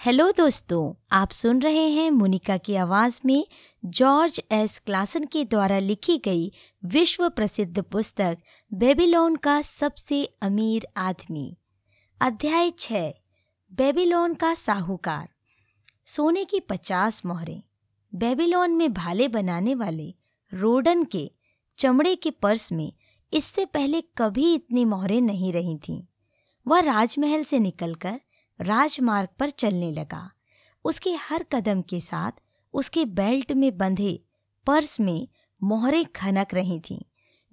Hello दोस्तों, आप सुन रहे हैं मुनिका की आवाज़ में जॉर्ज एस. क्लासन के द्वारा लिखी गई विश्व प्रसिद्ध पुस्तक बेबीलोन का सबसे अमीर आदमी। अध्याय छः, बेबीलोन का साहूकार। सोने की पचास मोहरें, बेबीलोन में भाले बनाने वाले रोडन के चमड़े के पर्स में इससे पहले कभी इतनी मोहरें नहीं रही थीं। वह राजमहल से निकलकर राजमार्ग पर चलने लगा। उसके हर कदम के साथ उसके बेल्ट में बंधे पर्स में मोहरें खनक रही थीं,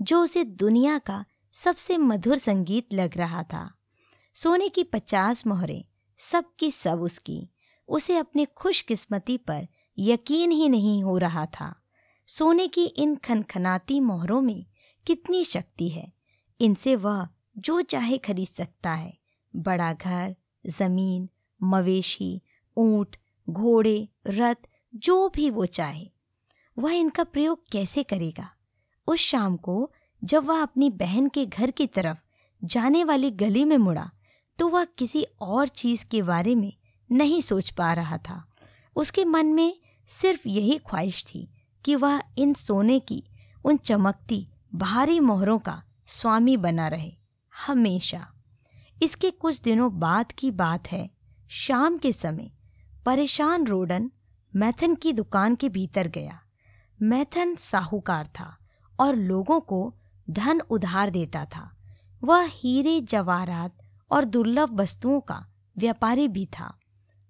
जो उसे दुनिया का सबसे मधुर संगीत लग रहा था। सोने की पचास मोहरें, सब की सब उसकी, उसे अपने खुशकिस्मती पर यकीन ही नहीं हो रहा था। सोने की इन खनखनाती मोहरों में कितनी शक्ति है, इनसे वह जो चाहे खरीद सकता है, बड़ा घर ज़मीन, मवेशी, ऊँट, घोड़े, रथ, जो भी वो चाहे, वह इनका प्रयोग कैसे करेगा? उस शाम को जब वह अपनी बहन के घर की तरफ़ जाने वाली गली में मुड़ा तो वह किसी और चीज़ के बारे में नहीं सोच पा रहा था। उसके मन में सिर्फ़ यही ख्वाहिश थी कि वह इन सोने की, उन चमकती, भारी मोहरों का स्वामी बना रहे, हमेशा। इसके कुछ दिनों बाद की बात है। शाम के समय, परेशान रोडन मैथन की दुकान के भीतर गया। मैथन साहूकार था और लोगों को धन उधार देता था। वह हीरे, जवाहरात और दुर्लभ वस्तुओं का व्यापारी भी था।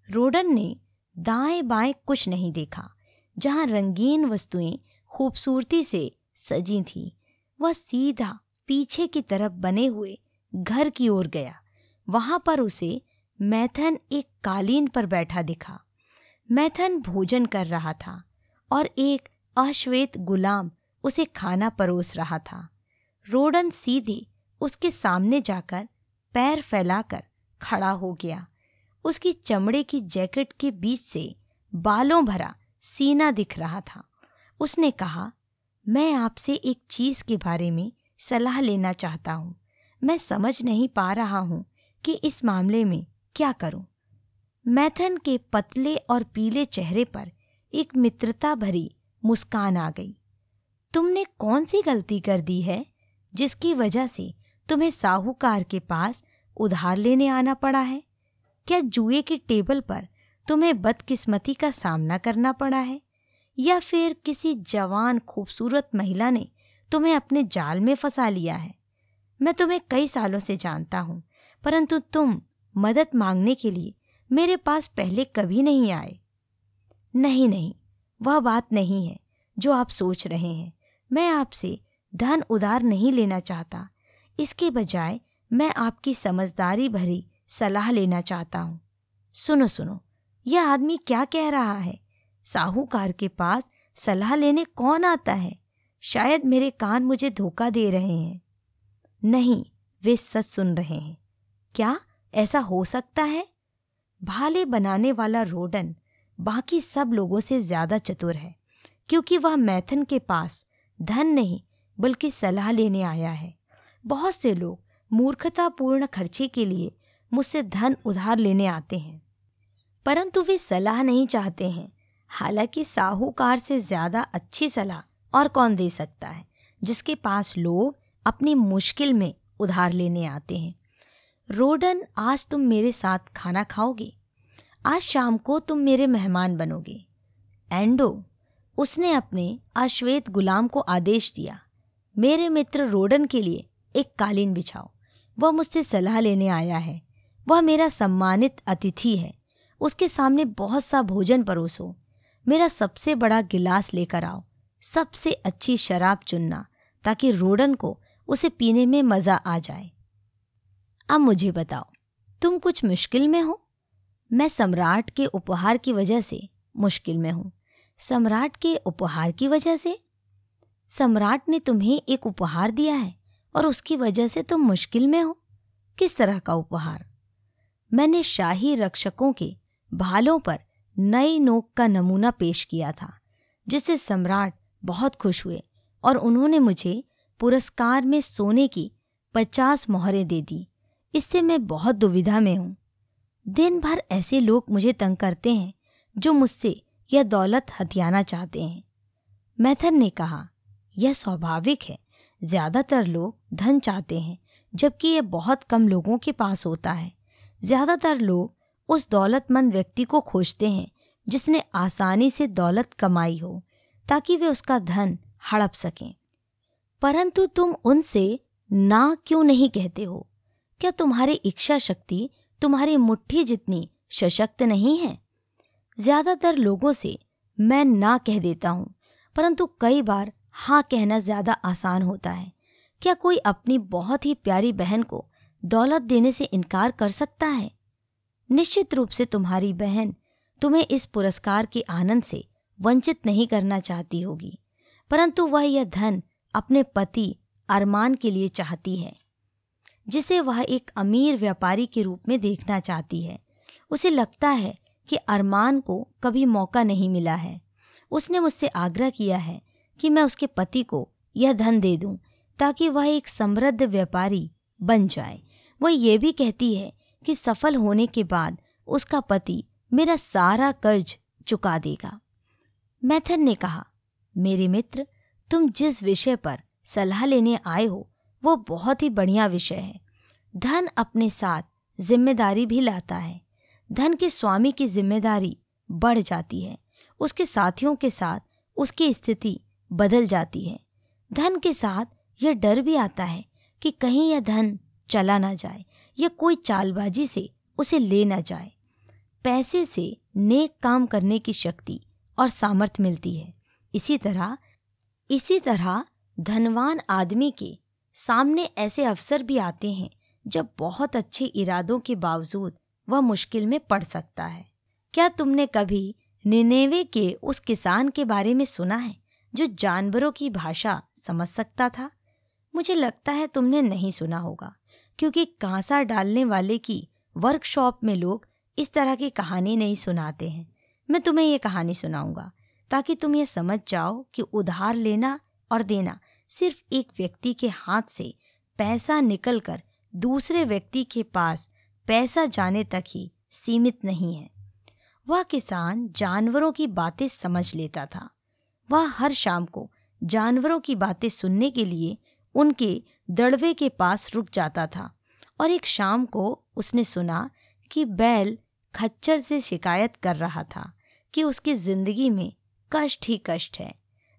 रोडन ने दाएँ बाएँ कुछ नहीं देखा, जहाँ रंगीन वस्तुएँ खूबसूरती से सजी थीं। वह सीधा पीछे की तरफ़ बने हुए घर की ओर गया। वहाँ पर उसे मैथन एक कालीन पर बैठा दिखा। मैथन भोजन कर रहा था और एक अश्वेत गुलाम उसे खाना परोस रहा था। रोडन सीधे उसके सामने जाकर पैर फैलाकर खड़ा हो गया। उसकी चमड़े की जैकेट के बीच से बालों भरा सीना दिख रहा था। उसने कहा, मैं आपसे एक चीज़ के बारे में सलाह लेना चाहता हूँ। मैं समझ नहीं पा रहा हूँ कि इस मामले में क्या करूँ। मैथन के पतले और पीले चेहरे पर एक मित्रता भरी मुस्कान आ गई। तुमने कौन सी गलती कर दी है जिसकी वजह से तुम्हें साहूकार के पास उधार लेने आना पड़ा है? क्या जुए की टेबल पर तुम्हें बदकिस्मती का सामना करना पड़ा है? या फिर किसी जवान खूबसूरत महिला ने तुम्हें अपने जाल में फंसा लिया है? मैं तुम्हें कई सालों से जानता हूँ, परंतु तुम मदद मांगने के लिए मेरे पास पहले कभी नहीं आए। नहीं नहीं, वह बात नहीं है जो आप सोच रहे हैं। मैं आपसे धन उधार नहीं लेना चाहता। इसके बजाय मैं आपकी समझदारी भरी सलाह लेना चाहता हूँ। सुनो सुनो, यह आदमी क्या कह रहा है? साहूकार के पास सलाह लेने कौन आता है? शायद मेरे कान मुझे धोखा दे रहे हैं। नहीं, वे सच सुन रहे हैं। क्या ऐसा हो सकता है? भाले बनाने वाला रोडन बाकी सब लोगों से ज़्यादा चतुर है, क्योंकि वह मैथन के पास धन नहीं, बल्कि सलाह लेने आया है। बहुत से लोग मूर्खतापूर्ण खर्चे के लिए मुझसे धन उधार लेने आते हैं, परंतु वे सलाह नहीं चाहते हैं। हालाँकि साहूकार से ज़्यादा अच्छी सलाह और कौन दे सकता है, जिसके पास लोग अपनी मुश्किल में उधार लेने आते हैं। रोडन, आज तुम मेरे साथ खाना खाओगे। आज शाम को तुम मेरे मेहमान बनोगे। एंडो, उसने अपने अश्वेत गुलाम को आदेश दिया। मेरे मित्र रोडन के लिए एक कालीन बिछाओ। वह मुझसे सलाह लेने आया है। वह मेरा सम्मानित अतिथि है। उसके सामने बहुत सा भोजन परोसो। मेरा सबसे बड़ा गिलास लेकर आओ। सबसे अच्छी शराब चुनना, ताकि रोडन को उसे पीने में मज़ा आ जाए। अब मुझे बताओ, तुम कुछ मुश्किल में हो? मैं सम्राट के उपहार की वजह से मुश्किल में हूँ। सम्राट के उपहार की वजह से? सम्राट ने तुम्हें एक उपहार दिया है और उसकी वजह से तुम मुश्किल में हो? किस तरह का उपहार? मैंने शाही रक्षकों के भालों पर नई नोक का नमूना पेश किया था, जिससे सम्राट बहुत खुश हुए और उन्होंने मुझे पुरस्कार में सोने की पचास मोहरें दे दी। इससे मैं बहुत दुविधा में हूँ। दिन भर ऐसे लोग मुझे तंग करते हैं, जो मुझसे यह दौलत हथियाना चाहते हैं। मैथन ने कहा, यह स्वाभाविक है। ज़्यादातर लोग धन चाहते हैं, जबकि यह बहुत कम लोगों के पास होता है। ज़्यादातर लोग उस दौलतमंद व्यक्ति को खोजते हैं, जिसने आसानी से दौलत कमाई हो, ताकि वे उसका धन हड़प सकें। परंतु तुम उनसे ना क्यों नहीं कहते हो? क्या तुम्हारी इच्छा शक्ति तुम्हारी मुट्ठी जितनी सशक्त नहीं है? ज़्यादातर लोगों से मैं ना कह देता हूँ, परंतु कई बार हाँ कहना ज़्यादा आसान होता है। क्या कोई अपनी बहुत ही प्यारी बहन को दौलत देने से इनकार कर सकता है? निश्चित रूप से तुम्हारी बहन तुम्हें इस पुरस्कार के आनंद से वंचित नहीं करना चाहती होगी, परंतु वह यह धन अपने पति अरमान के लिए चाहती है, जिसे वह एक अमीर व्यापारी के रूप में देखना चाहती है। उसे लगता है कि अरमान को कभी मौका नहीं मिला है। उसने मुझसे आग्रह किया है कि मैं उसके पति को यह धन दे दूँ, ताकि वह एक समृद्ध व्यापारी बन जाए। वह यह भी कहती है कि सफल होने के बाद उसका पति मेरा सारा कर्ज चुका देगा। मैथन ने कहा, मेरे मित्र तुम जिस विषय पर सलाह लेने आए हो, वो बहुत ही बढ़िया विषय है। धन अपने साथ ज़िम्मेदारी भी लाता है। धन के स्वामी की ज़िम्मेदारी बढ़ जाती है। उसके साथियों के साथ उसकी स्थिति बदल जाती है। धन के साथ यह डर भी आता है कि कहीं यह धन चला ना जाए, या कोई चालबाजी से उसे ले ना जाए। पैसे से नेक काम करने की शक्ति और सामर्थ्य मिलती है। इसी तरह इसी तरह धनवान आदमी के सामने ऐसे अवसर भी आते हैं, जब बहुत अच्छे इरादों के बावजूद वह मुश्किल में पड़ सकता है। क्या तुमने कभी निनेवे के उस किसान के बारे में सुना है, जो जानवरों की भाषा समझ सकता था? मुझे लगता है तुमने नहीं सुना होगा, क्योंकि कांसा डालने वाले की वर्कशॉप में लोग इस तरह की कहानी नहीं सुनाते हैं। मैं तुम्हें ये कहानी सुनाऊँगा। ताकि तुम ये समझ जाओ कि उधार लेना और देना सिर्फ़ एक व्यक्ति के हाथ से पैसा निकलकर दूसरे व्यक्ति के पास पैसा जाने तक ही सीमित नहीं है। वह किसान जानवरों की बातें समझ लेता था। वह हर शाम को जानवरों की बातें सुनने के लिए उनके दड़वे के पास रुक जाता था और एक शाम को उसने सुना कि बैल खच्चर से शिकायत कर रहा था कि उसकी ज़िंदगी में कष्ट ही कष्ट है।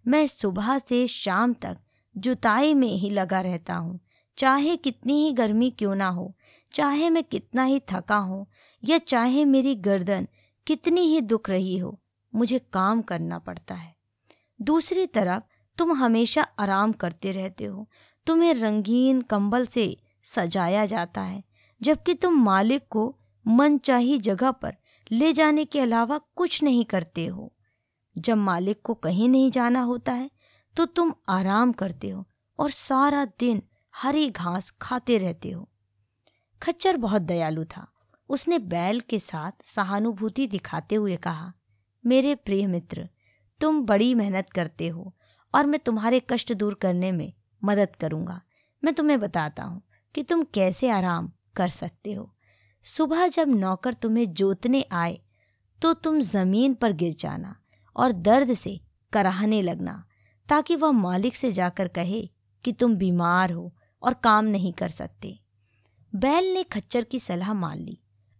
मैं सुबह से शाम तक जुताई में ही लगा रहता हूँ। चाहे कितनी ही गर्मी क्यों ना हो, चाहे मैं कितना ही थका हूँ, या चाहे मेरी गर्दन कितनी ही दुख रही हो, मुझे काम करना पड़ता है। दूसरी तरफ़, तुम हमेशा आराम करते रहते हो। तुम्हें रंगीन कंबल से सजाया जाता है, जबकि तुम मालिक को मनचाही जगह पर ले जाने के अलावा कुछ नहीं करते हो। जब मालिक को कहीं नहीं जाना होता है तो तुम आराम करते हो और सारा दिन हरी घास खाते रहते हो। खच्चर बहुत दयालु था। उसने बैल के साथ सहानुभूति दिखाते हुए कहा, मेरे प्रिय मित्र, तुम बड़ी मेहनत करते हो और मैं तुम्हारे कष्ट दूर करने में मदद करूँगा। मैं तुम्हें बताता हूँ कि तुम कैसे आराम कर सकते हो। सुबह जब नौकर तुम्हें जोतने आए तो तुम ज़मीन पर गिर जाना। और दर्द से कराहने लगना, ताकि वह मालिक से जाकर कहे कि तुम बीमार हो और काम नहीं कर सकते। बैल ने खच्चर की सलाह मान ली।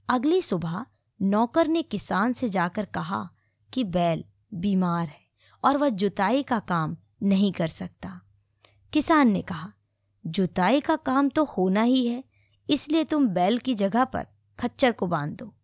अगली सुबह नौकर ने किसान से जाकर कहा कि बैल बीमार है और वह जुताई का काम नहीं कर सकता। किसान ने कहा, जुताई का काम तो होना ही है, इसलिए तुम बैल की जगह पर खच्चर को बाँध दो।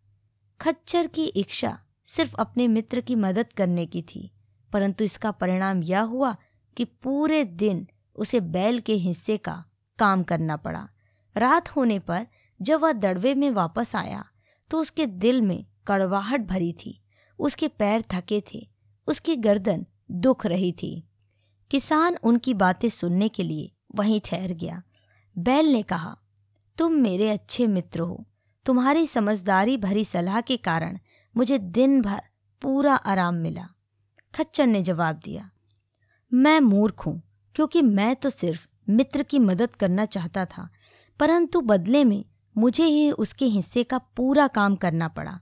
खच्चर की इच्छा सिर्फ़ अपने मित्र की मदद करने की थी, परंतु इसका परिणाम यह हुआ कि पूरे दिन उसे बैल के हिस्से का काम करना पड़ा। रात होने पर जब वह दड़वे में वापस आया तो उसके दिल में कड़वाहट भरी थी। उसके पैर थके थे, उसकी गर्दन दुख रही थी। किसान उनकी बातें सुनने के लिए वहीं ठहर गया। बैल ने कहा, तुम मेरे अच्छे मित्र हो। तुम्हारी समझदारी भरी सलाह के कारण मुझे दिन भर पूरा आराम मिला। खच्चर ने जवाब दिया, मैं मूर्ख हूँ, क्योंकि मैं तो सिर्फ़ मित्र की मदद करना चाहता था, परंतु बदले में मुझे ही उसके हिस्से का पूरा काम करना पड़ा।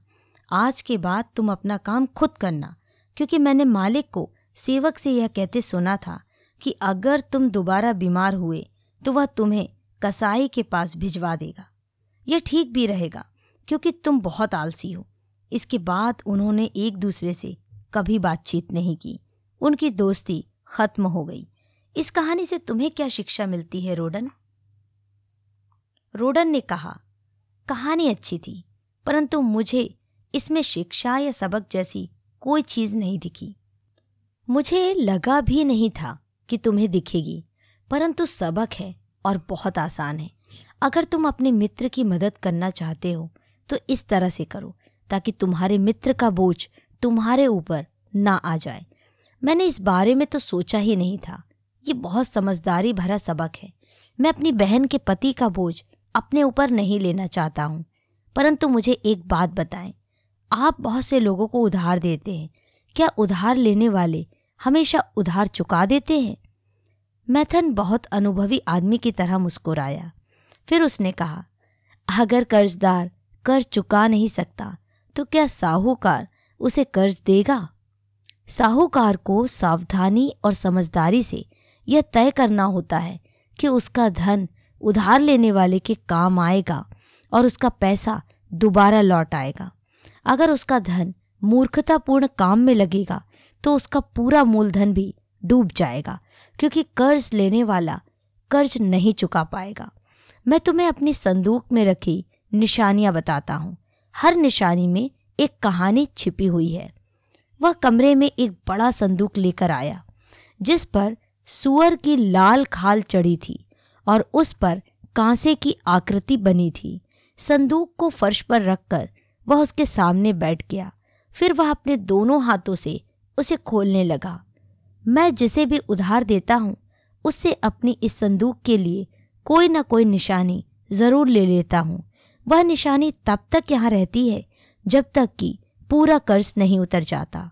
आज के बाद तुम अपना काम खुद करना, क्योंकि मैंने मालिक को सेवक से यह कहते सुना था कि अगर तुम दोबारा बीमार हुए तो वह तुम्हें कसाई के पास भिजवा देगा। यह ठीक भी रहेगा, क्योंकि तुम बहुत आलसी हो। इसके बाद उन्होंने एक दूसरे से कभी बातचीत नहीं की। उनकी दोस्ती खत्म हो गई। इस कहानी से तुम्हें क्या शिक्षा मिलती है, रोडन? रोडन ने कहा, कहानी अच्छी थी, परंतु मुझे इसमें शिक्षा या सबक जैसी कोई चीज़ नहीं दिखी। मुझे लगा भी नहीं था कि तुम्हें दिखेगी, परंतु सबक है और बहुत आसान है। अगर तुम अपने मित्र की मदद करना चाहते हो तो इस तरह से करो। ताकि तुम्हारे मित्र का बोझ तुम्हारे ऊपर ना आ जाए। मैंने इस बारे में तो सोचा ही नहीं था। ये बहुत समझदारी भरा सबक है। मैं अपनी बहन के पति का बोझ अपने ऊपर नहीं लेना चाहता हूँ। परंतु मुझे एक बात बताएँ। आप बहुत से लोगों को उधार देते हैं। क्या उधार लेने वाले हमेशा उधार चुका देते हैं? मैथन बहुत अनुभवी आदमी की तरह मुस्कुराया। फिर उसने कहा, अगर कर्जदार कर्ज चुका नहीं सकता तो क्या साहूकार उसे कर्ज देगा? साहूकार को सावधानी और समझदारी से यह तय करना होता है कि उसका धन उधार लेने वाले के काम आएगा और उसका पैसा दोबारा लौट आएगा। अगर उसका धन मूर्खतापूर्ण काम में लगेगा तो उसका पूरा मूलधन भी डूब जाएगा, क्योंकि कर्ज लेने वाला कर्ज नहीं चुका पाएगा। मैं तुम्हें अपनी संदूक में रखी निशानियाँ बताता हूँ। हर निशानी में एक कहानी छिपी हुई है। वह कमरे में एक बड़ा संदूक लेकर आया, जिस पर सुअर की लाल खाल चढ़ी थी और उस पर कांसे की आकृति बनी थी। संदूक को फर्श पर रखकर वह उसके सामने बैठ गया। फिर वह अपने दोनों हाथों से उसे खोलने लगा। मैं जिसे भी उधार देता हूँ, उससे अपनी इस संदूक के लिए कोई ना कोई निशानी ज़रूर ले लेता हूँ। वह निशानी तब तक यहाँ रहती है, जब तक कि पूरा कर्ज नहीं उतर जाता।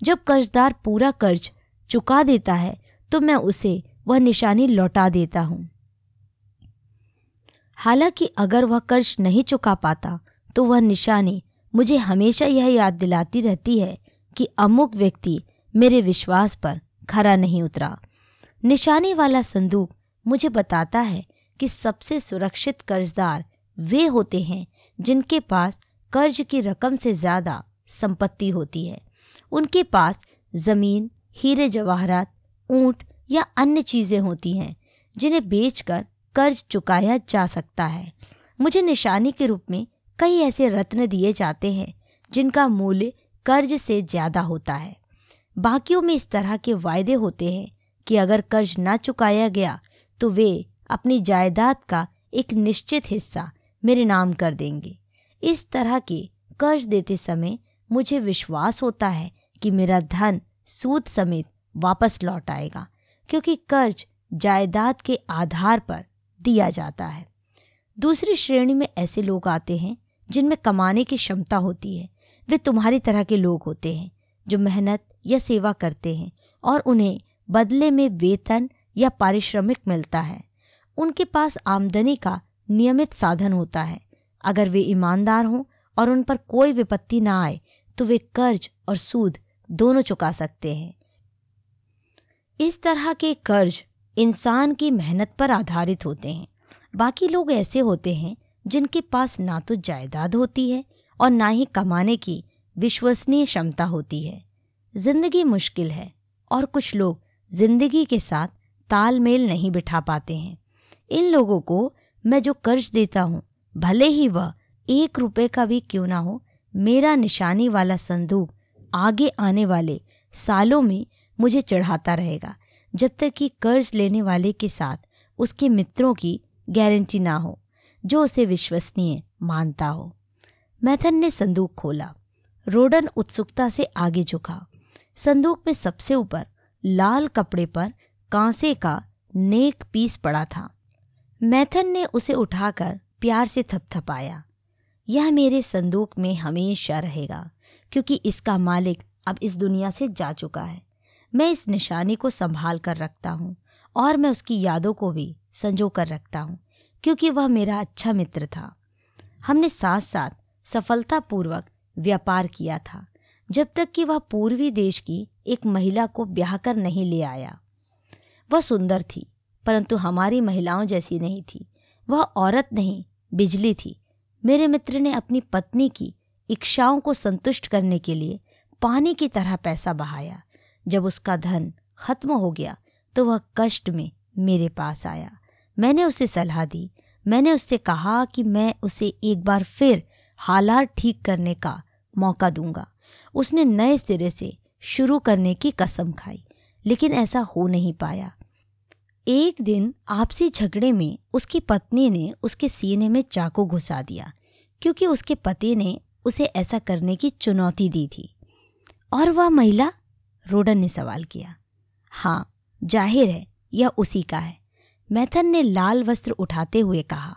जब कर्जदार पूरा कर्ज चुका देता है तो मैं उसे वह निशानी लौटा देता हूँ। हालाँकि अगर वह कर्ज नहीं चुका पाता तो वह निशानी मुझे हमेशा यह याद दिलाती रहती है कि अमुक व्यक्ति मेरे विश्वास पर खरा नहीं उतरा। निशानी वाला संदूक मुझे बताता है कि सबसे सुरक्षित कर्जदार वे होते हैं जिनके पास कर्ज की रकम से ज़्यादा संपत्ति होती है। उनके पास ज़मीन, हीरे जवाहरात, ऊँट या अन्य चीज़ें होती हैं, जिन्हें बेचकर कर्ज चुकाया जा सकता है। मुझे निशानी के रूप में कई ऐसे रत्न दिए जाते हैं जिनका मूल्य कर्ज से ज़्यादा होता है। बाकियों में इस तरह के वायदे होते हैं कि अगर कर्ज ना चुकाया गया तो वे अपनी जायदाद का एक निश्चित हिस्सा मेरे नाम कर देंगे। इस तरह के कर्ज देते समय मुझे विश्वास होता है कि मेरा धन सूद समेत वापस लौट आएगा, क्योंकि कर्ज जायदाद के आधार पर दिया जाता है। दूसरी श्रेणी में ऐसे लोग आते हैं, जिनमें कमाने की क्षमता होती है। वे तुम्हारी तरह के लोग होते हैं, जो मेहनत या सेवा करते हैं और उन्हें बदले में वेतन या पारिश्रमिक मिलता है। उनके पास आमदनी का नियमित साधन होता है। अगर वे ईमानदार हों और उन पर कोई विपत्ति ना आए तो वे कर्ज और सूद दोनों चुका सकते हैं। इस तरह के कर्ज इंसान की मेहनत पर आधारित होते हैं। बाकी लोग ऐसे होते हैं, जिनके पास ना तो जायदाद होती है और ना ही कमाने की विश्वसनीय क्षमता होती है। ज़िंदगी मुश्किल है और कुछ लोग ज़िंदगी के साथ तालमेल नहीं बिठा पाते हैं। इन लोगों को मैं जो कर्ज देता हूँ, भले ही वह एक रुपए का भी क्यों ना हो, मेरा निशानी वाला संदूक आगे आने वाले सालों में मुझे चढ़ाता रहेगा, जब तक कि कर्ज लेने वाले के साथ उसके मित्रों की गारंटी ना हो, जो उसे विश्वसनीय मानता हो। मैथन ने संदूक खोला। रोडन उत्सुकता से आगे झुका। संदूक में सबसे ऊपर लाल कपड़े पर कांसे का नेक पीस पड़ा था। मैथन ने उसे उठाकर प्यार से थपथपाया। यह मेरे संदूक में हमेशा रहेगा, क्योंकि इसका मालिक अब इस दुनिया से जा चुका है। मैं इस निशानी को संभाल कर रखता हूँ और मैं उसकी यादों को भी संजो कर रखता हूँ, क्योंकि वह मेरा अच्छा मित्र था। हमने साथ साथ सफलतापूर्वक व्यापार किया था, जब तक कि वह पूर्वी देश की एक महिला को ब्याह कर नहीं ले आया। वह सुंदर थी परंतु हमारी महिलाओं जैसी नहीं थी। वह औरत नहीं, बिजली थी। मेरे मित्र ने अपनी पत्नी की इच्छाओं को संतुष्ट करने के लिए पानी की तरह पैसा बहाया। जब उसका धन खत्म हो गया तो वह कष्ट में मेरे पास आया। मैंने उसे सलाह दी। मैंने उससे कहा कि मैं उसे एक बार फिर हालात ठीक करने का मौका दूँगा। उसने नए सिरे से शुरू करने की कसम खाई, लेकिन ऐसा हो नहीं पाया। एक दिन आपसी झगड़े में उसकी पत्नी ने उसके सीने में चाकू घुसा दिया, क्योंकि उसके पति ने उसे ऐसा करने की चुनौती दी थी। और वह महिला? रोडन ने सवाल किया। हाँ ज़ाहिर है, यह उसी का है। मैथन ने लाल वस्त्र उठाते हुए कहा।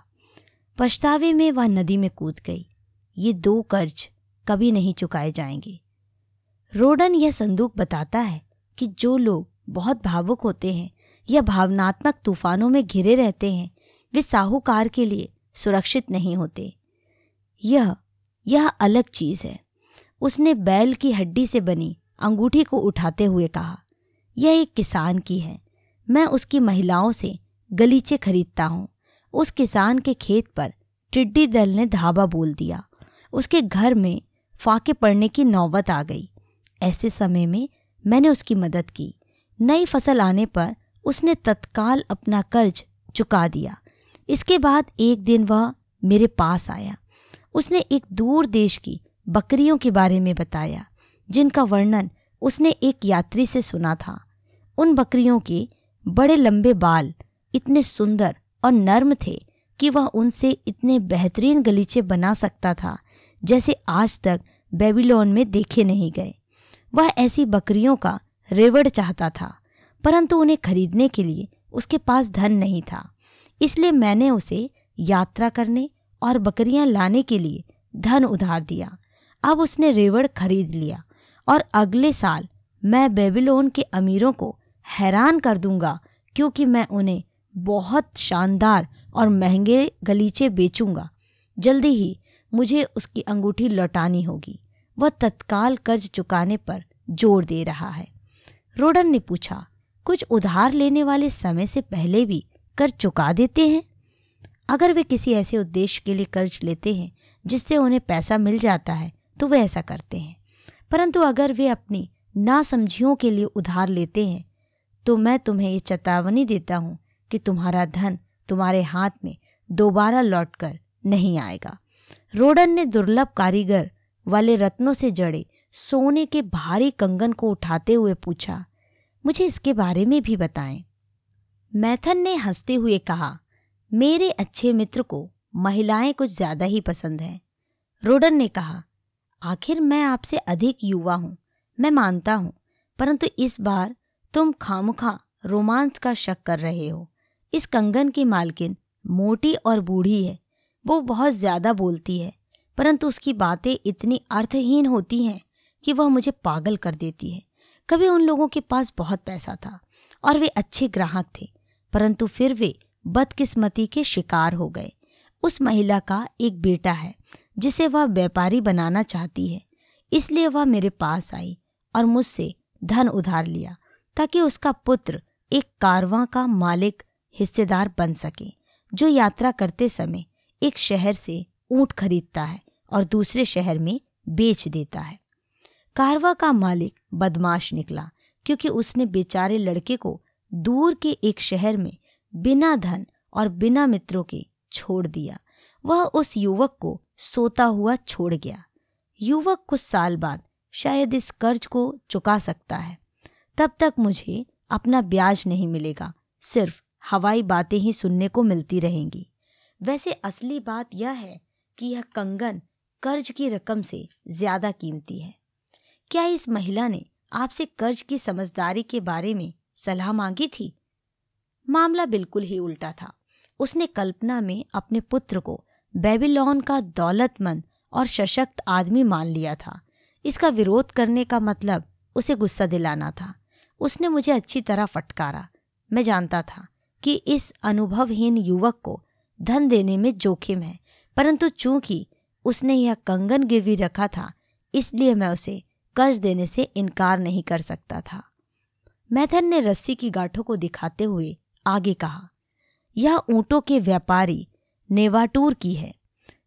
पछतावे में वह नदी में कूद गई। ये दो कर्ज कभी नहीं चुकाए जाएँगे। रोडन यह संदूक बताता है कि जो लोग बहुत भावुक होते हैं या भावनात्मक तूफानों में घिरे रहते हैं, वे साहूकार के लिए सुरक्षित नहीं होते। यह यह अलग चीज़ है। उसने बैल की हड्डी से बनी अंगूठी को उठाते हुए कहा, यह एक किसान की है। मैं उसकी महिलाओं से गलीचे खरीदता हूँ। उस किसान के खेत पर टिड्डी दल ने धाबा बोल दिया। उसके घर में फाके पड़ने की नौबत आ गई। ऐसे समय में मैंने उसकी मदद की। नई फ़सल आने पर उसने तत्काल अपना कर्ज चुका दिया। इसके बाद एक दिन वह मेरे पास आया। उसने एक दूर देश की बकरियों के बारे में बताया, जिनका वर्णन उसने एक यात्री से सुना था। उन बकरियों के बड़े लंबे बाल इतने सुंदर और नर्म थे कि वह उनसे इतने बेहतरीन गलीचे बना सकता था, जैसे आज तक बेबीलोन में देखे नहीं गए। वह ऐसी बकरियों का रेवड़ चाहता था। परंतु उन्हें खरीदने के लिए उसके पास धन नहीं था। इसलिए मैंने उसे यात्रा करने और बकरियाँ लाने के लिए धन उधार दिया। अब उसने रेवड़ खरीद लिया और अगले साल मैं बेबीलोन के अमीरों को हैरान कर दूँगा क्योंकि मैं उन्हें बहुत शानदार और महँगे गलीचे बेचूँगा। जल्दी ही मुझे उसकी अंगूठी लौटानी होगी। वह तत्काल कर्ज चुकाने पर ज़ोर दे रहा है। रोडन ने पूछा कुछ उधार लेने वाले समय से पहले भी कर्ज चुका देते हैं। अगर वे किसी ऐसे उद्देश्य के लिए कर्ज लेते हैं, जिससे उन्हें पैसा मिल जाता है तो वे ऐसा करते हैं। परंतु अगर वे अपनी नासमझियों के लिए उधार लेते हैं तो मैं तुम्हें ये चेतावनी देता हूँ कि तुम्हारा धन तुम्हारे हाथ में दोबारा लौटकर नहीं आएगा। रोडन ने दुर्लभ कारीगर वाले रत्नों से जड़े सोने के भारी कंगन को उठाते हुए पूछा मुझे इसके बारे में भी बताएँ। मैथन ने हँसते हुए कहा, मेरे अच्छे मित्र को महिलाएँ कुछ ज़्यादा ही पसंद हैं। रोडन ने कहा, आखिर मैं आपसे अधिक युवा हूँ, मैं मानता हूँ, परंतु इस बार तुम खामुखा रोमांस का शक कर रहे हो। इस कंगन की मालकिन मोटी और बूढ़ी है, वो बहुत ज़्यादा बोलती है, परंतु उसकी बातें इतनी अर्थहीन होती हैं कि वह मुझे पागल कर देती है। कभी उन लोगों के पास बहुत पैसा था और वे अच्छे ग्राहक थे, परंतु फिर वे बदकिस्मती के शिकार हो गए। उस महिला का एक बेटा है, जिसे वह व्यापारी बनाना चाहती है, इसलिए वह मेरे पास आई और मुझसे धन उधार लिया, ताकि उसका पुत्र एक कारवां का मालिक, हिस्सेदार बन सके, जो यात्रा करते समय एक शहर से ऊँट खरीदता है और दूसरे शहर में बेच देता है। कारवा का मालिक बदमाश निकला, क्योंकि उसने बेचारे लड़के को दूर के एक शहर में बिना धन और बिना मित्रों के छोड़ दिया। वह उस युवक को सोता हुआ छोड़ गया। युवक कुछ साल बाद शायद इस कर्ज को चुका सकता है। तब तक मुझे अपना ब्याज नहीं मिलेगा, सिर्फ़ हवाई बातें ही सुनने को मिलती रहेंगी। वैसे असली बात यह है कि यह कंगन कर्ज की रकम से ज़्यादा कीमती है। क्या इस महिला ने आपसे कर्ज की समझदारी के बारे में सलाह मांगी थी? मामला बिल्कुल ही उल्टा था। उसने कल्पना में अपने पुत्र को बेबीलोन का दौलतमंद और सशक्त आदमी मान लिया था। इसका विरोध करने का मतलब उसे गुस्सा दिलाना था। उसने मुझे अच्छी तरह फटकारा। मैं जानता था कि इस अनुभवहीन युवक को धन देने में जोखिम है, परंतु चूँकि उसने यह कंगन गिरवी रखा था, इसलिए मैं उसे कर्ज देने से इनकार नहीं कर सकता था। मैथन ने रस्सी की गांठों को दिखाते हुए आगे कहा, यह ऊँटों के व्यापारी नेवाटूर की है।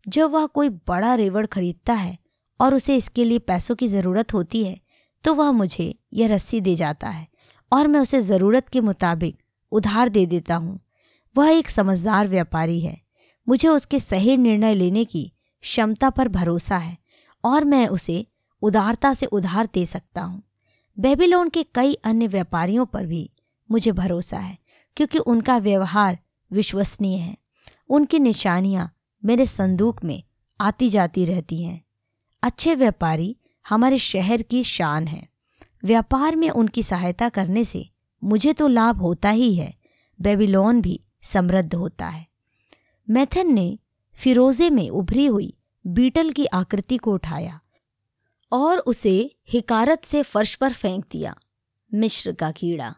जब वह कोई बड़ा रेवड़ खरीदता है और उसे इसके लिए पैसों की ज़रूरत होती है तो वह मुझे यह रस्सी दे जाता है और मैं उसे ज़रूरत के मुताबिक उधार दे देता हूँ। वह एक समझदार व्यापारी है। मुझे उसके सही निर्णय लेने की क्षमता पर भरोसा है और मैं उसे उदारता से उधार दे सकता हूँ। बेबीलोन के कई अन्य व्यापारियों पर भी मुझे भरोसा है, क्योंकि उनका व्यवहार विश्वसनीय है। उनकी निशानियाँ मेरे संदूक में आती जाती रहती हैं। अच्छे व्यापारी हमारे शहर की शान है। व्यापार में उनकी सहायता करने से मुझे तो लाभ होता ही है, बेबीलोन भी समृद्ध होता है। मैथन ने फिरोजे में उभरी हुई बीटल की आकृति को उठाया। और उसे हिकारत से फर्श पर फेंक दिया। मिश्र का कीड़ा,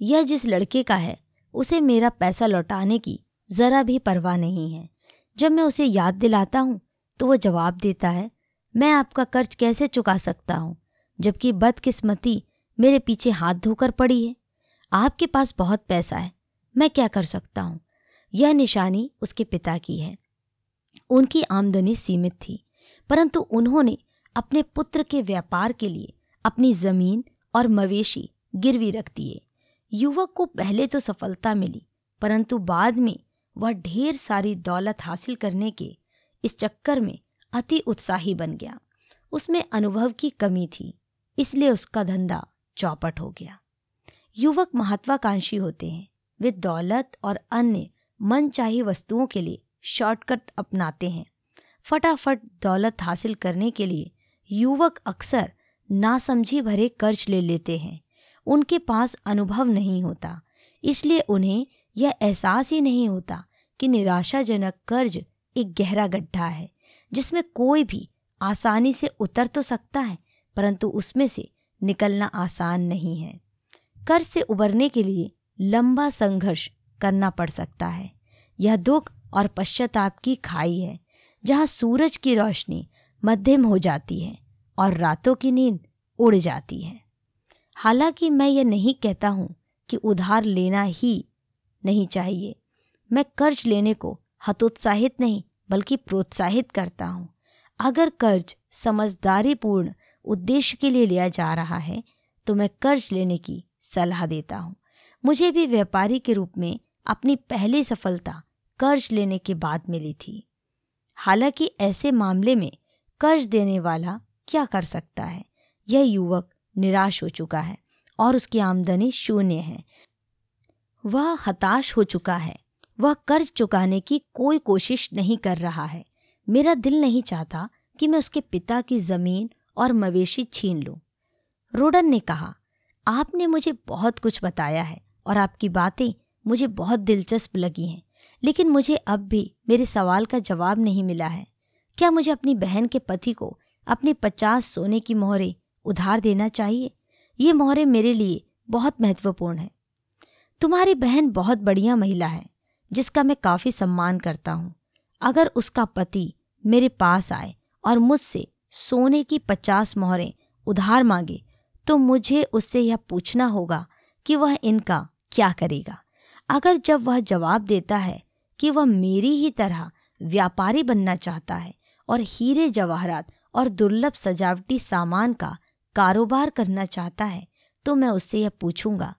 यह जिस लड़के का है, उसे मेरा पैसा लौटाने की जरा भी परवाह नहीं है। जब मैं उसे याद दिलाता हूँ तो वह जवाब देता है, मैं आपका कर्ज कैसे चुका सकता हूँ, जबकि बदकिस्मती मेरे पीछे हाथ धोकर पड़ी है? आपके पास बहुत पैसा है, मैं क्या कर सकता हूँ? यह निशानी उसके पिता की है। उनकी आमदनी सीमित थी, परंतु उन्होंने अपने पुत्र के व्यापार के लिए अपनी ज़मीन और मवेशी गिरवी रख दिए। युवक को पहले तो सफलता मिली, परंतु बाद में वह ढेर सारी दौलत हासिल करने के इस चक्कर में अति उत्साही बन गया। उसमें अनुभव की कमी थी, इसलिए उसका धंधा चौपट हो गया। युवक महत्वाकांक्षी होते हैं। वे दौलत और अन्य मनचाही वस्तुओं के लिए शॉर्टकट अपनाते हैं। फटाफट दौलत हासिल करने के लिए युवक अक्सर नासमझी भरे कर्ज ले लेते हैं। उनके पास अनुभव नहीं होता, इसलिए उन्हें यह एहसास ही नहीं होता कि निराशाजनक कर्ज एक गहरा गड्ढा है, जिसमें कोई भी आसानी से उतर तो सकता है, परंतु उसमें से निकलना आसान नहीं है। कर्ज से उबरने के लिए लंबा संघर्ष करना पड़ सकता है। यह दुख और पश्चाताप की खाई है, जहाँ सूरज की रोशनी मध्यम हो जाती है और रातों की नींद उड़ जाती है। हालाँकि मैं ये नहीं कहता हूँ कि उधार लेना ही नहीं चाहिए। मैं कर्ज लेने को हतोत्साहित नहीं, बल्कि प्रोत्साहित करता हूँ। अगर कर्ज समझदारीपूर्ण उद्देश्य के लिए लिया जा रहा है तो मैं कर्ज लेने की सलाह देता हूँ। मुझे भी व्यापारी के रूप में अपनी पहली सफलता कर्ज लेने के बाद मिली थी। हालाँकि ऐसे मामले में कर्ज देने वाला क्या कर सकता है? यह युवक निराश हो चुका है और उसकी आमदनी शून्य है। वह हताश हो चुका है। वह कर्ज चुकाने की कोई कोशिश नहीं कर रहा है। मेरा दिल नहीं चाहता कि मैं उसके पिता की ज़मीन और मवेशी छीन लूँ। रोडन ने कहा, आपने मुझे बहुत कुछ बताया है और आपकी बातें मुझे बहुत दिलचस्प लगी हैं, लेकिन मुझे अब भी मेरे सवाल का जवाब नहीं मिला है। क्या मुझे अपनी बहन के पति को अपनी पचास सोने की मोहरें उधार देना चाहिए? ये मोहरें मेरे लिए बहुत महत्वपूर्ण है। तुम्हारी बहन बहुत बढ़िया महिला है, जिसका मैं काफ़ी सम्मान करता हूँ। अगर उसका पति मेरे पास आए और मुझसे सोने की पचास मोहरें उधार मांगे तो मुझे उससे यह पूछना होगा कि वह इनका क्या करेगा। अगर जब वह जवाब देता है कि वह मेरी ही तरह व्यापारी बनना चाहता है और हीरे जवाहरात और दुर्लभ सजावटी सामान का कारोबार करना चाहता है तो मैं उससे यह पूछूँगा,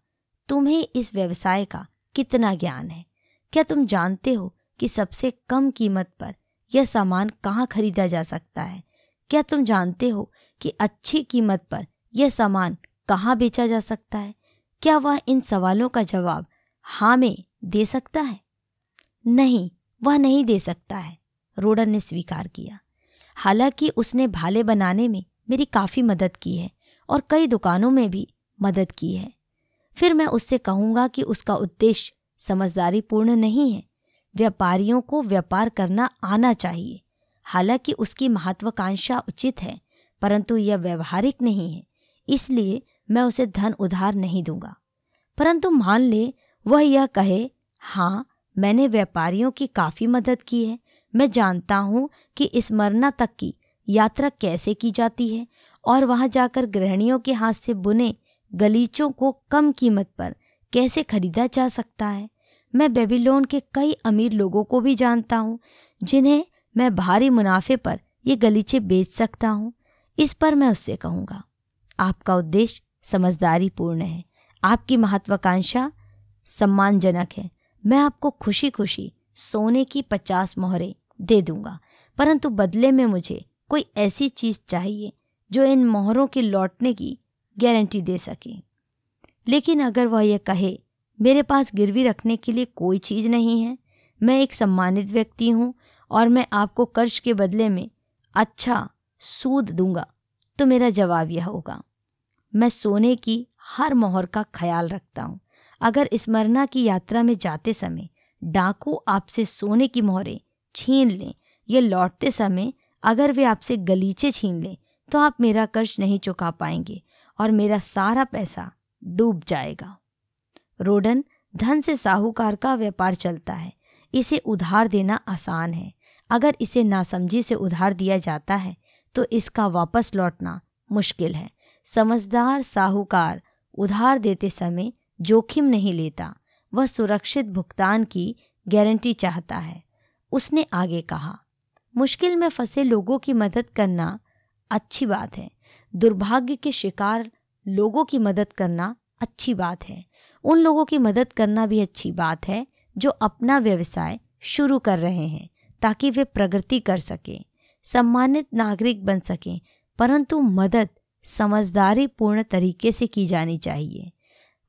तुम्हें इस व्यवसाय का कितना ज्ञान है? क्या तुम जानते हो कि सबसे कम कीमत पर यह सामान कहाँ खरीदा जा सकता है? क्या तुम जानते हो कि अच्छी कीमत पर यह सामान कहाँ बेचा जा सकता है? क्या वह इन सवालों का जवाब हाँ में दे सकता है? नहीं, वह नहीं दे सकता है। रोडन ने स्वीकार किया। हालाँकि उसने भाले बनाने में मेरी काफ़ी मदद की है और कई दुकानों में भी मदद की है। फिर मैं उससे कहूँगा कि उसका उद्देश्य समझदारी पूर्ण नहीं है। व्यापारियों को व्यापार करना आना चाहिए। हालाँकि उसकी महत्वाकांक्षा उचित है, परंतु यह व्यवहारिक नहीं है, इसलिए मैं उसे धन उधार नहीं दूँगा। परंतु मान ले, वह यह कहे हाँ मैंने व्यापारियों की काफ़ी मदद की है मैं जानता हूँ कि स्मरना तक की यात्रा कैसे की जाती है और वहाँ जाकर गृहणियों के हाथ से बुने गलीचों को कम कीमत पर कैसे खरीदा जा सकता है? मैं बेबीलोन के कई अमीर लोगों को भी जानता हूँ, जिन्हें मैं भारी मुनाफे पर ये गलीचे बेच सकता हूँ। इस पर मैं उससे कहूँगा, आपका उद्देश्य समझदारी पूर्ण है, आपकी महत्वाकांक्षा सम्मानजनक है। मैं आपको खुशी खुशी सोने की पचास मोहरें दे दूँगा। परंतु बदले में मुझे कोई ऐसी चीज़ चाहिए जो इन मोहरों के लौटने की गारंटी दे सके। लेकिन अगर वह यह कहे, मेरे पास गिरवी रखने के लिए कोई चीज़ नहीं है, मैं एक सम्मानित व्यक्ति हूँ और मैं आपको कर्ज के बदले में अच्छा सूद दूँगा तो मेरा जवाब यह होगा, मैं सोने की हर मोहर का ख्याल रखता हूँ। अगर स्मरणा की यात्रा में जाते समय डाकू आपसे सोने की मोहरें छीन लें, या लौटते समय अगर वे आपसे गलीचे छीन लें तो आप मेरा कर्ज नहीं चुका पाएँगे और मेरा सारा पैसा डूब जाएगा। रोडन धन से साहूकार का व्यापार चलता है। इसे उधार देना आसान है। अगर इसे नासमझी से उधार दिया जाता है तो इसका वापस लौटना मुश्किल है। समझदार साहूकार उधार देते समय जोखिम नहीं लेता, वह सुरक्षित भुगतान की गारंटी चाहता है। उसने आगे कहा, मुश्किल में फंसे लोगों की मदद करना अच्छी बात है। दुर्भाग्य के शिकार लोगों की मदद करना अच्छी बात है। उन लोगों की मदद करना भी अच्छी बात है, जो अपना व्यवसाय शुरू कर रहे हैं, ताकि वे प्रगति कर सकें, सम्मानित नागरिक बन सकें, परंतु मदद समझदारी पूर्ण तरीके से की जानी चाहिए।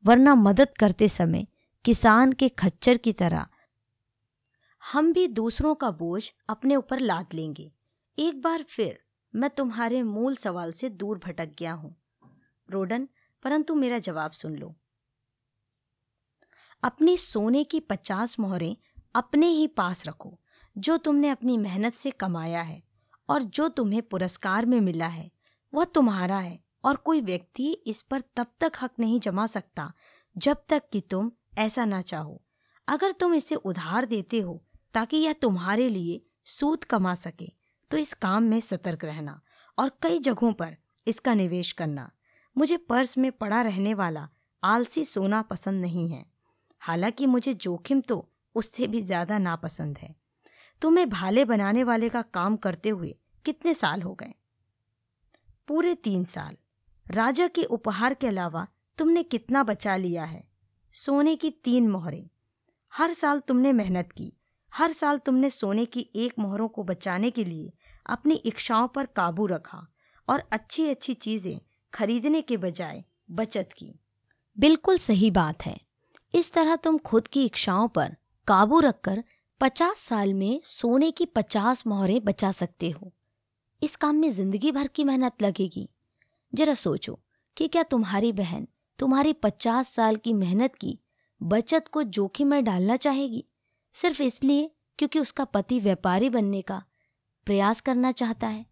वरना मदद करते समय किसान के खच्चर की तरह हम भी दूसरों का बोझ अपने ऊपर लाद लेंगे। एक बार फिर मैं तुम्हारे मूल सवाल से दूर भटक गया हूँ। रोडन, परंतु मेरा जवाब सुन लो। अपने सोने की पचास मोहरें अपने ही पास रखो, जो तुमने अपनी मेहनत से कमाया है और जो तुम्हें पुरस्कार में मिला है। वह तुम्हारा है और कोई व्यक्ति इस पर तब तक हक नहीं जमा सकता जब तक कि तुम ऐसा ना चाहो। अगर तुम इसे उधार देते हो ताकि यह तुम्हारे लिए सूद कमा सके। तो इस काम में सतर्क रहना और कई जगहों पर इसका निवेश करना। मुझे पर्स में पड़ा रहने वाला आलसी सोना पसंद नहीं है। हालाँकि मुझे जोखिम तो उससे भी ज़्यादा नापसंद है। तुम्हें भाले बनाने वाले का काम करते हुए कितने साल हो गए? पूरे तीन साल। राजा के उपहार के अलावा तुमने कितना बचा लिया है? सोने की तीन मोहरें। हर साल तुमने मेहनत की। हर साल तुमने सोने की एक मोहरों को बचाने के लिए अपनी इच्छाओं पर काबू रखा और अच्छी अच्छी चीज़ें खरीदने के बजाय बचत की। बिल्कुल सही बात है। इस तरह तुम खुद की इच्छाओं पर काबू रखकर पचास साल में सोने की पचास मोहरें बचा सकते हो। इस काम में ज़िंदगी भर की मेहनत लगेगी। जरा सोचो कि क्या तुम्हारी बहन तुम्हारी पचास साल की मेहनत की बचत को जोखिम में डालना चाहेगी? सिर्फ़ इसलिए क्योंकि उसका पति व्यापारी बनने का प्रयास करना चाहता है।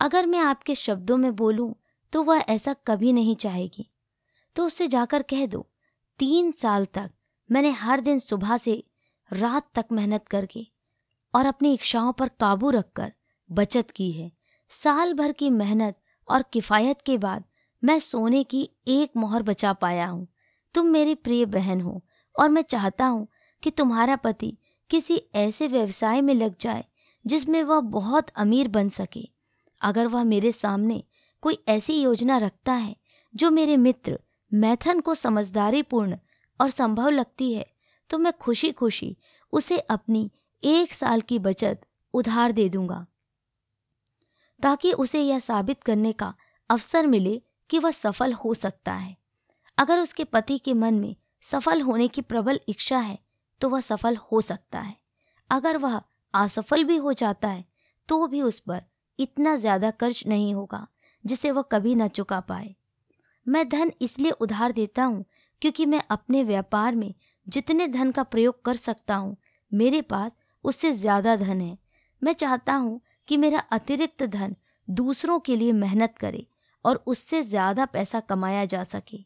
अगर मैं आपके शब्दों में बोलूँ तो वह ऐसा कभी नहीं चाहेगी। तो उससे जाकर कह दो, तीन साल तक मैंने हर दिन सुबह से रात तक मेहनत करके और अपनी इच्छाओं पर काबू रखकर बचत की है। साल भर की मेहनत और किफ़ायत के बाद मैं सोने की एक मोहर बचा पाया हूँ। तुम मेरी प्रिय बहन हो और मैं चाहता हूँ कि तुम्हारा पति किसी ऐसे व्यवसाय में लग जाए जिसमें वह बहुत अमीर बन सके। अगर वह मेरे सामने कोई ऐसी योजना रखता है जो मेरे मित्र मैथन को समझदारीपूर्ण और संभव लगती है तो मैं खुशी खुशी उसे अपनी एक साल की बचत उधार दे दूँगा। ताकि उसे यह साबित करने का अवसर मिले कि वह सफल हो सकता है। अगर उसके पति के मन में सफल होने की प्रबल इच्छा है तो वह सफल हो सकता है। अगर वह असफल भी हो जाता है तो भी उस पर इतना ज़्यादा कर्ज नहीं होगा, जिसे वह कभी न चुका पाए। मैं धन इसलिए उधार देता हूँ, क्योंकि मैं अपने व्यापार में जितने धन का प्रयोग कर सकता हूँ, मेरे पास उससे ज़्यादा धन है। मैं चाहता हूँ कि मेरा अतिरिक्त धन दूसरों के लिए मेहनत करे और उससे ज़्यादा पैसा कमाया जा सके।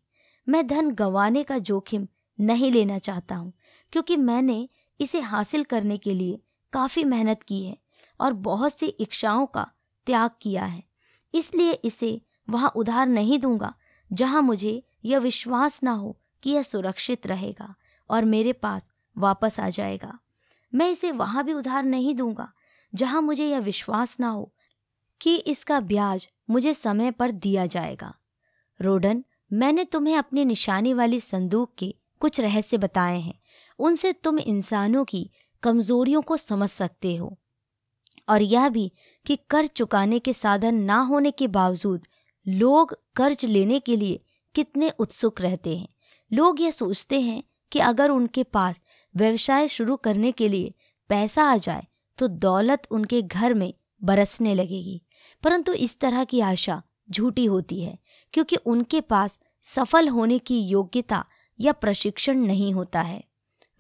मैं धन गंवाने का जोखिम नहीं लेना चाहता हूँ क्योंकि मैंने इसे हासिल करने के लिए काफ़ी मेहनत की है और बहुत सी इच्छाओं का त्याग किया है। इसलिए इसे वहाँ उधार नहीं दूँगा जहाँ मुझे यह विश्वास ना हो कि यह सुरक्षित रहेगा और मेरे पास वापस आ जाएगा। मैं इसे वहाँ भी उधार नहीं दूँगा जहाँ मुझे यह विश्वास ना हो कि इसका ब्याज मुझे समय पर दिया जाएगा। रोडन, मैंने तुम्हें अपनी निशानी वाली संदूक के कुछ रहस्य बताए हैं। उनसे तुम इंसानों की कमजोरियों को समझ सकते हो। और यह भी कि कर्ज चुकाने के साधन ना होने के बावजूद लोग कर्ज लेने के लिए कितने उत्सुक रहते हैं। लोग यह सोचते हैं कि अगर उनके पास व्यवसाय शुरू करने के लिए पैसा आ जाए तो दौलत उनके घर में बरसने लगेगी। परंतु इस तरह की आशा झूठी होती है, क्योंकि उनके पास सफल होने की योग्यता या प्रशिक्षण नहीं होता है।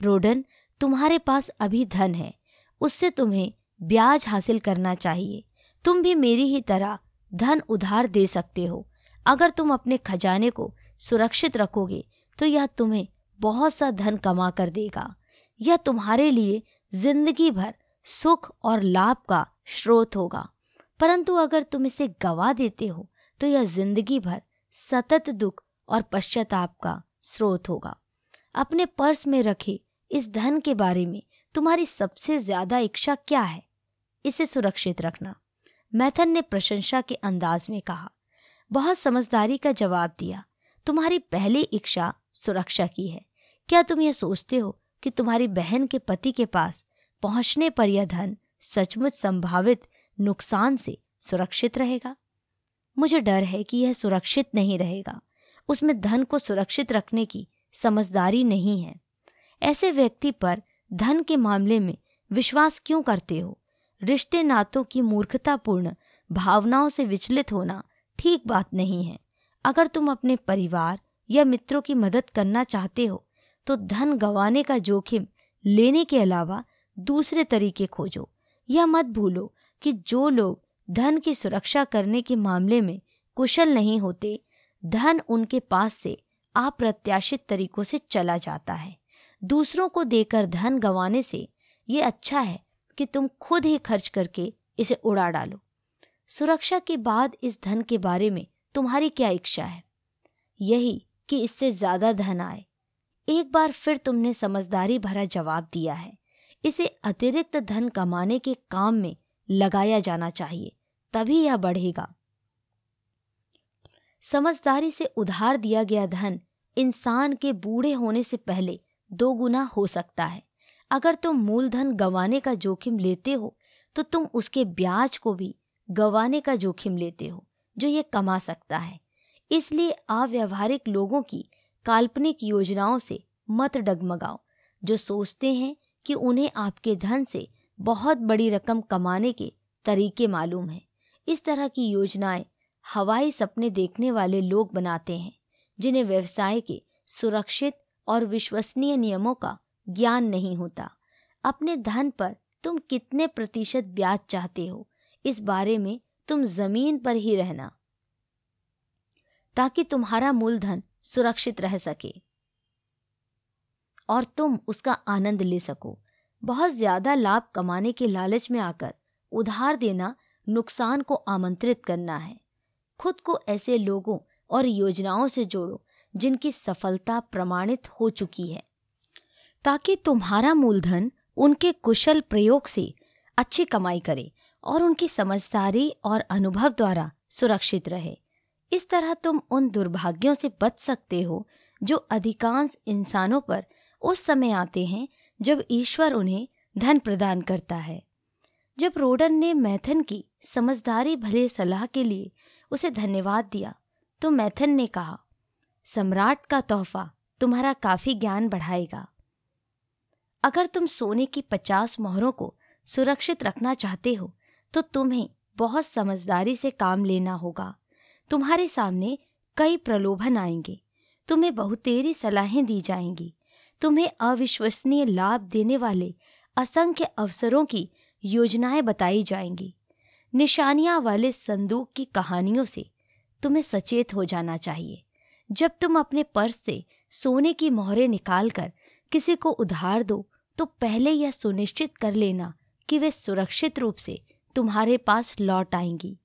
रोडन, तुम्हारे पास अभी धन है। उससे तुम्हें ब्याज हासिल करना चाहिए। तुम भी मेरी ही तरह धन उधार दे सकते हो। अगर तुम अपने खजाने को सुरक्षित रखोगे तो यह तुम्हें बहुत सा धन कमा कर देगा। यह तुम्हारे लिए ज़िंदगी भर सुख और लाभ का स्रोत होगा। परंतु अगर तुम इसे गवा देते हो तो यह ज़िंदगी भर सतत दुख और पश्चाताप का स्रोत होगा। अपने पर्स में रखे इस धन के बारे में तुम्हारी सबसे ज़्यादा इच्छा क्या है? इसे सुरक्षित रखना। मैथन ने प्रशंसा के अंदाज में कहा। बहुत समझदारी का जवाब दिया। तुम्हारी पहली इच्छा सुरक्षा की है। क्या तुम यह सोचते हो कि तुम्हारी बहन के पति के पास पहुँचने पर यह धन सचमुच संभावित नुकसान से सुरक्षित रहेगा? मुझे डर है कि यह सुरक्षित नहीं रहेगा। उसमें धन को सुरक्षित रखने की समझदारी नहीं है। ऐसे व्यक्ति पर धन के मामले में विश्वास क्यों करते हो? रिश्ते नातों की मूर्खतापूर्ण भावनाओं से विचलित होना ठीक बात नहीं है। अगर तुम अपने परिवार या मित्रों की मदद करना चाहते हो तो धन गंवाने का जोखिम लेने के अलावा दूसरे तरीके खोजो। यह मत भूलो कि जो लोग धन की सुरक्षा करने के मामले में कुशल नहीं होते, धन उनके पास से अप्रत्याशित तरीकों से चला जाता है। दूसरों को देकर धन गंवाने से ये अच्छा है कि तुम खुद ही खर्च करके इसे उड़ा डालो। सुरक्षा के बाद इस धन के बारे में तुम्हारी क्या इच्छा है? यही कि इससे ज़्यादा धन आए। एक बार फिर तुमने समझदारी भरा जवाब दिया है। इसे अतिरिक्त धन कमाने के काम में लगाया जाना चाहिए, तभी यह बढ़ेगा। समझदारी से उधार दिया गया धन इंसान के बूढ़े होने से पहले दो गुना हो सकता है। अगर तुम मूलधन गंवाने का जोखिम लेते हो तो तुम उसके ब्याज को भी गंवाने का जोखिम लेते हो, जो ये कमा सकता है। इसलिए अव्यवहारिक लोगों की काल्पनिक योजनाओं से मत डगमगाओ, जो सोचते हैं कि उन्हें आपके धन से बहुत बड़ी रकम कमाने के तरीके मालूम हैं। इस तरह की योजनाएँ हवाई सपने देखने वाले लोग बनाते हैं, जिन्हें व्यवसाय के सुरक्षित और विश्वसनीय नियमों का ज्ञान नहीं होता। अपने धन पर तुम कितने प्रतिशत ब्याज चाहते हो, इस बारे में तुम ज़मीन पर ही रहना, ताकि तुम्हारा मूलधन सुरक्षित रह सके। और तुम उसका आनंद ले सको। बहुत ज़्यादा लाभ कमाने के लालच में आकर उधार देना नुकसान को आमंत्रित करना है। खुद को ऐसे लोगों और योजनाओं से जोड़ो जिनकी सफलता प्रमाणित हो चुकी है। ताकि तुम्हारा मूलधन उनके कुशल प्रयोग से अच्छी कमाई करे और उनकी समझदारी और अनुभव द्वारा सुरक्षित रहे। इस तरह तुम उन दुर्भाग्यों से बच सकते हो, जो अधिकांश इंसानों पर उस समय आते हैं, जब ईश्वर उन्हें धन प्रदान करता है। जब रोडन ने मैथन की समझदारी भले सलाह के लिए उसे धन्यवाद दिया तो मैथन ने कहा सम्राट का तोहफा तुम्हारा काफ़ी ज्ञान बढ़ाएगा। अगर तुम सोने की पचास मोहरों को सुरक्षित रखना चाहते हो तो तुम्हें बहुत समझदारी से काम लेना होगा। तुम्हारे सामने कई प्रलोभन आएँगे। तुम्हें बहुतेरी सलाहें दी जाएँगी। तुम्हें अविश्वसनीय लाभ देने वाले असंख्य अवसरों की योजनाएँ बताई जाएँगी। निशानियाँ वाले संदूक की कहानियों से तुम्हें सचेत हो जाना चाहिए। जब तुम अपने पर्स से सोने की मोहरें निकालकर किसी को उधार दो तो पहले यह सुनिश्चित कर लेना कि वे सुरक्षित रूप से तुम्हारे पास लौट आएँगी।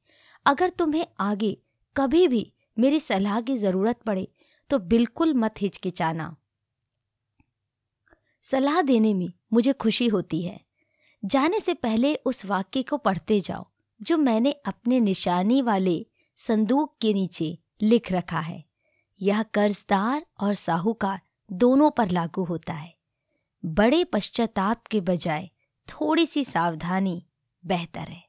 अगर तुम्हें आगे कभी भी मेरी सलाह की ज़रूरत पड़े तो बिल्कुल मत हिचकिचाना। सलाह देने में मुझे खुशी होती है। जाने से पहले उस वाक्य को पढ़ते जाओ, जो मैंने अपने निशानी वाले संदूक के नीचे लिख रखा है। यह कर्जदार और साहूकार दोनों पर लागू होता है। बड़े पश्चाताप के बजाय थोड़ी सी सावधानी बेहतर है।